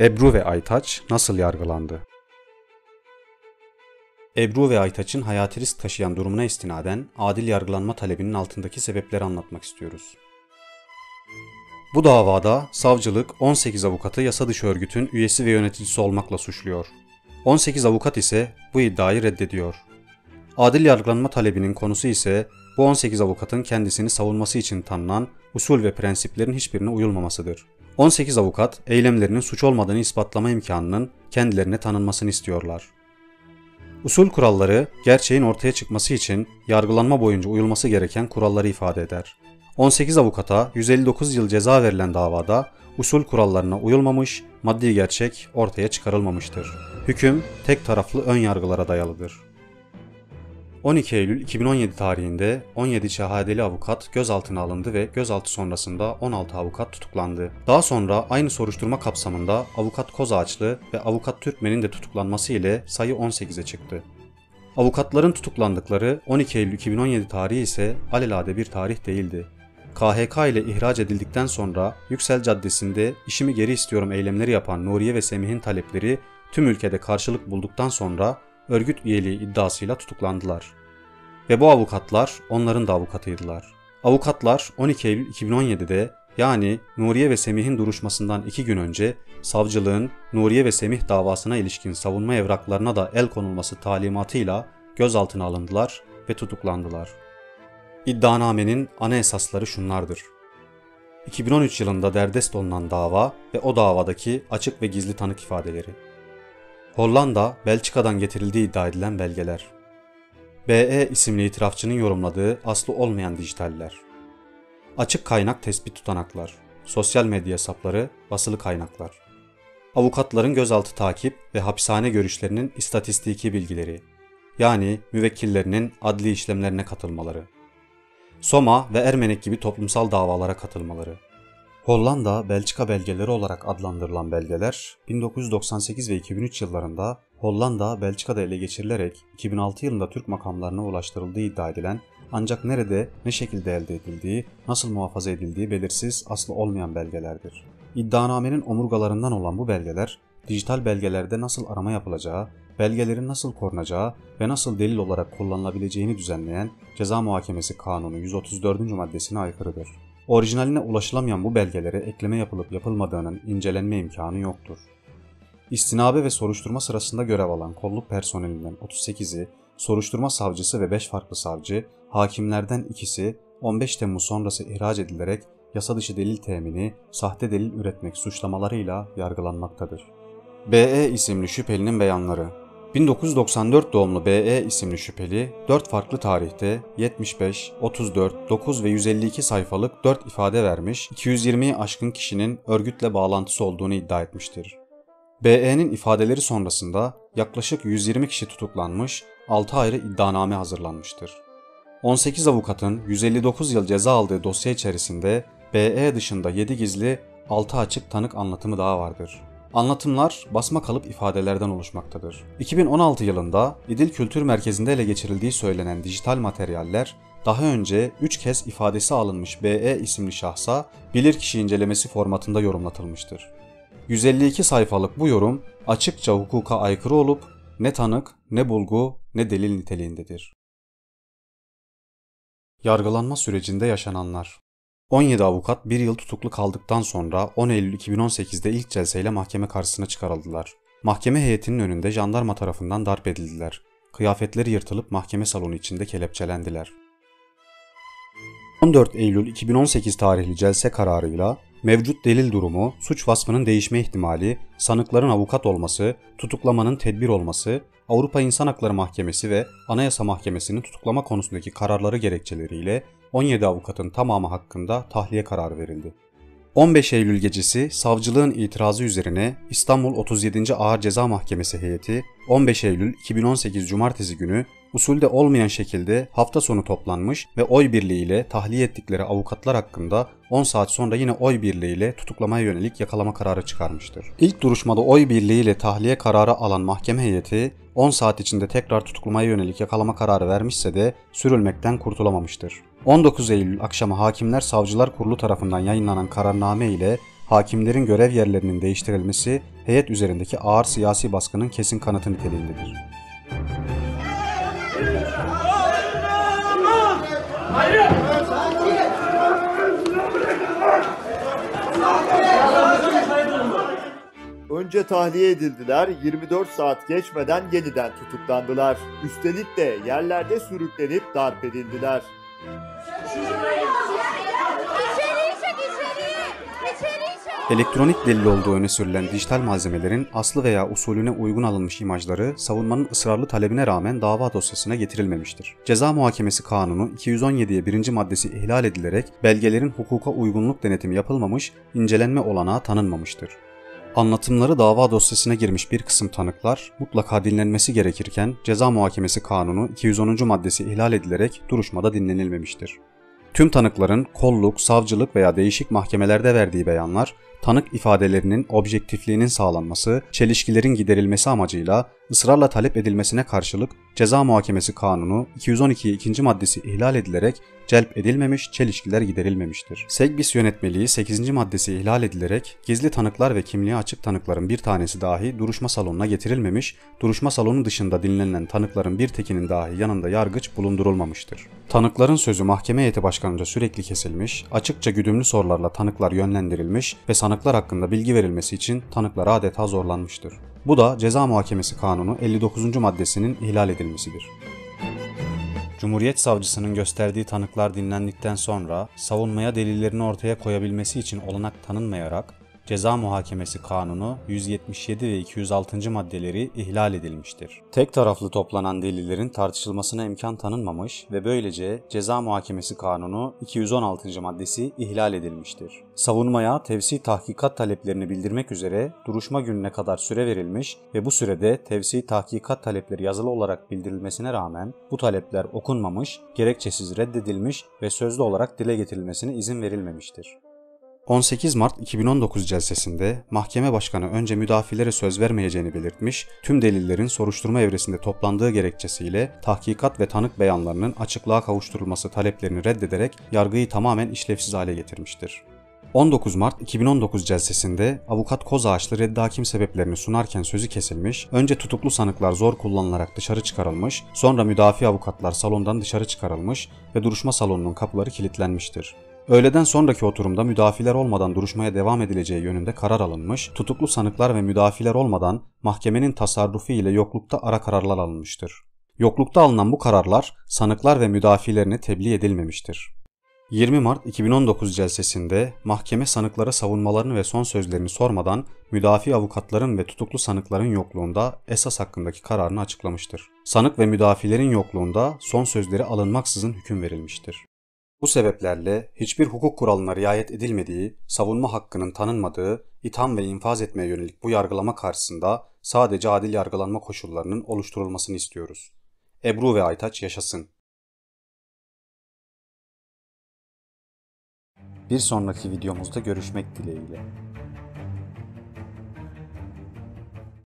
Ebru ve Aytaç nasıl yargılandı? Ebru ve Aytaç'ın hayati risk taşıyan durumuna istinaden adil yargılanma talebinin altındaki sebepleri anlatmak istiyoruz. Bu davada savcılık 18 avukatı yasa dışı örgütün üyesi ve yöneticisi olmakla suçluyor. 18 avukat ise bu iddiayı reddediyor. Adil yargılanma talebinin konusu ise bu 18 avukatın kendisini savunması için tanınan usul ve prensiplerin hiçbirine uyulmamasıdır. 18 avukat eylemlerinin suç olmadığını ispatlama imkanının kendilerine tanınmasını istiyorlar. Usul kuralları gerçeğin ortaya çıkması için yargılanma boyunca uyulması gereken kuralları ifade eder. 18 avukata 159 yıl ceza verilen davada usul kurallarına uyulmamış, maddi gerçek ortaya çıkarılmamıştır. Hüküm tek taraflı ön yargılara dayalıdır. 12 Eylül 2017 tarihinde 17 şehadeli avukat gözaltına alındı ve gözaltı sonrasında 16 avukat tutuklandı. Daha sonra aynı soruşturma kapsamında avukat Kozağaçlı ve avukat Türkmen'in de tutuklanması ile sayı 18'e çıktı. Avukatların tutuklandıkları 12 Eylül 2017 tarihi ise alelade bir tarih değildi. KHK ile ihraç edildikten sonra Yüksel Caddesi'nde işimi geri istiyorum eylemleri yapan Nuriye ve Semih'in talepleri tüm ülkede karşılık bulduktan sonra örgüt üyeliği iddiasıyla tutuklandılar. Ve bu avukatlar onların da avukatıydılar. Avukatlar 12 Eylül 2017'de yani Nuriye ve Semih'in duruşmasından iki gün önce savcılığın Nuriye ve Semih davasına ilişkin savunma evraklarına da el konulması talimatıyla gözaltına alındılar ve tutuklandılar. İddianamenin ana esasları şunlardır. 2013 yılında derdest olunan dava ve o davadaki açık ve gizli tanık ifadeleri. Hollanda, Belçika'dan getirildiği iddia edilen belgeler. BE isimli itirafçının yorumladığı aslı olmayan dijitaller. Açık kaynak tespit tutanaklar. Sosyal medya hesapları, basılı kaynaklar. Avukatların gözaltı takip ve hapishane görüşlerinin istatistiki bilgileri. Yani müvekkillerinin adli işlemlerine katılmaları. Soma ve Ermenek gibi toplumsal davalara katılmaları. Hollanda, Belçika belgeleri olarak adlandırılan belgeler 1998 ve 2003 yıllarında Hollanda, Belçika'da ele geçirilerek 2006 yılında Türk makamlarına ulaştırıldığı iddia edilen ancak nerede, ne şekilde elde edildiği, nasıl muhafaza edildiği belirsiz, aslı olmayan belgelerdir. İddianamenin omurgalarından olan bu belgeler, dijital belgelerde nasıl arama yapılacağı, belgelerin nasıl korunacağı ve nasıl delil olarak kullanılabileceğini düzenleyen Ceza Muhakemesi Kanunu 134. maddesine aykırıdır. Orijinaline ulaşılamayan bu belgelere ekleme yapılıp yapılmadığının incelenme imkanı yoktur. İstinabe ve soruşturma sırasında görev alan kolluk personelinden 38'i, soruşturma savcısı ve 5 farklı savcı, hakimlerden ikisi 15 Temmuz sonrası ihraç edilerek yasa dışı delil temini, sahte delil üretmek suçlamalarıyla yargılanmaktadır. BE isimli şüphelinin beyanları 1994 doğumlu BE isimli şüpheli 4 farklı tarihte 75, 34, 9 ve 152 sayfalık 4 ifade vermiş, 220'yi aşkın kişinin örgütle bağlantısı olduğunu iddia etmiştir. BE'nin ifadeleri sonrasında yaklaşık 120 kişi tutuklanmış, 6 ayrı iddianame hazırlanmıştır. 18 avukatın 159 yıl ceza aldığı dosya içerisinde BE dışında 7 gizli, 6 açık tanık anlatımı daha vardır. Anlatımlar basma kalıp ifadelerden oluşmaktadır. 2016 yılında İdil Kültür Merkezi'nde ele geçirildiği söylenen dijital materyaller daha önce 3 kez ifadesi alınmış BE isimli şahsa bilirkişi incelemesi formatında yorumlatılmıştır. 152 sayfalık bu yorum açıkça hukuka aykırı olup ne tanık, ne bulgu, ne delil niteliğindedir. Yargılanma sürecinde yaşananlar 17 avukat bir yıl tutuklu kaldıktan sonra 10 Eylül 2018'de ilk celseyle mahkeme karşısına çıkarıldılar. Mahkeme heyetinin önünde jandarma tarafından darp edildiler. Kıyafetleri yırtılıp mahkeme salonu içinde kelepçelendiler. 14 Eylül 2018 tarihli celse kararıyla mevcut delil durumu, suç vasfının değişme ihtimali, sanıkların avukat olması, tutuklamanın tedbir olması, Avrupa İnsan Hakları Mahkemesi ve Anayasa Mahkemesi'nin tutuklama konusundaki kararları gerekçeleriyle 17 avukatın tamamı hakkında tahliye kararı verildi. 15 Eylül gecesi savcılığın itirazı üzerine İstanbul 37. Ağır Ceza Mahkemesi heyeti 15 Eylül 2018 Cumartesi günü usulde olmayan şekilde hafta sonu toplanmış ve oy birliğiyle tahliye ettikleri avukatlar hakkında 10 saat sonra yine oy birliğiyle tutuklamaya yönelik yakalama kararı çıkarmıştır. İlk duruşmada oy birliğiyle tahliye kararı alan mahkeme heyeti 10 saat içinde tekrar tutuklamaya yönelik yakalama kararı vermişse de sürülmekten kurtulamamıştır. 19 Eylül akşamı Hakimler Savcılar Kurulu tarafından yayınlanan kararname ile hakimlerin görev yerlerinin değiştirilmesi heyet üzerindeki ağır siyasi baskının kesin kanıtı niteliğindedir. Önce tahliye edildiler, 24 saat geçmeden yeniden tutuklandılar. Üstelik de yerlerde sürüklenip darp edildiler. İçeriye Elektronik delil olduğu öne sürülen dijital malzemelerin aslı veya usulüne uygun alınmış imajları savunmanın ısrarlı talebine rağmen dava dosyasına getirilmemiştir. Ceza Muhakemesi Kanunu 217'ye 1. maddesi ihlal edilerek belgelerin hukuka uygunluk denetimi yapılmamış, incelenme olanağı tanınmamıştır. Anlatımları dava dosyasına girmiş bir kısım tanıklar mutlaka dinlenmesi gerekirken Ceza Muhakemesi Kanunu 210. maddesi ihlal edilerek duruşmada dinlenilmemiştir. Tüm tanıkların kolluk, savcılık veya değişik mahkemelerde verdiği beyanlar, tanık ifadelerinin objektifliğinin sağlanması, çelişkilerin giderilmesi amacıyla ısrarla talep edilmesine karşılık Ceza Muhakemesi Kanunu 212 2. maddesi ihlal edilerek celp edilmemiş, çelişkiler giderilmemiştir. Segbis yönetmeliği 8. maddesi ihlal edilerek gizli tanıklar ve kimliği açık tanıkların bir tanesi dahi duruşma salonuna getirilmemiş, duruşma salonu dışında dinlenilen tanıkların bir tekinin dahi yanında yargıç bulundurulmamıştır. Tanıkların sözü mahkeme heyeti başkanınca sürekli kesilmiş, açıkça güdümlü sorularla tanıklar yönlendirilmiş ve sanıklar hakkında bilgi verilmesi için tanıklar adeta zorlanmıştır. Bu da Ceza Muhakemesi Kanunu 59. maddesinin ihlal edilmesidir. Cumhuriyet Savcısının gösterdiği tanıklar dinlendikten sonra savunmaya delillerini ortaya koyabilmesi için olanak tanınmayarak Ceza Muhakemesi Kanunu 177 ve 206. maddeleri ihlal edilmiştir. Tek taraflı toplanan delillerin tartışılmasına imkan tanınmamış ve böylece Ceza Muhakemesi Kanunu 216. maddesi ihlal edilmiştir. Savunmaya tevsi tahkikat taleplerini bildirmek üzere duruşma gününe kadar süre verilmiş ve bu sürede tevsi tahkikat talepleri yazılı olarak bildirilmesine rağmen bu talepler okunmamış, gerekçesiz reddedilmiş ve sözlü olarak dile getirilmesine izin verilmemiştir. 18 Mart 2019 celsesinde mahkeme başkanı önce müdafilere söz vermeyeceğini belirtmiş, tüm delillerin soruşturma evresinde toplandığı gerekçesiyle tahkikat ve tanık beyanlarının açıklığa kavuşturulması taleplerini reddederek yargıyı tamamen işlevsiz hale getirmiştir. 19 Mart 2019 celsesinde avukat Kozağaçlı reddi hakim sebeplerini sunarken sözü kesilmiş, önce tutuklu sanıklar zor kullanılarak dışarı çıkarılmış, sonra müdafi avukatlar salondan dışarı çıkarılmış ve duruşma salonunun kapıları kilitlenmiştir. Öğleden sonraki oturumda müdafiler olmadan duruşmaya devam edileceği yönünde karar alınmış, tutuklu sanıklar ve müdafiler olmadan mahkemenin tasarrufu ile yoklukta ara kararlar alınmıştır. Yoklukta alınan bu kararlar sanıklar ve müdafilerine tebliğ edilmemiştir. 20 Mart 2019 celsesinde mahkeme sanıklara savunmalarını ve son sözlerini sormadan müdafi avukatların ve tutuklu sanıkların yokluğunda esas hakkındaki kararını açıklamıştır. Sanık ve müdafilerin yokluğunda son sözleri alınmaksızın hüküm verilmiştir. Bu sebeplerle hiçbir hukuk kuralına riayet edilmediği, savunma hakkının tanınmadığı, itham ve infaz etmeye yönelik bu yargılama karşısında sadece adil yargılanma koşullarının oluşturulmasını istiyoruz. Ebru ve Aytaç yaşasın. Bir sonraki videomuzda görüşmek dileğiyle.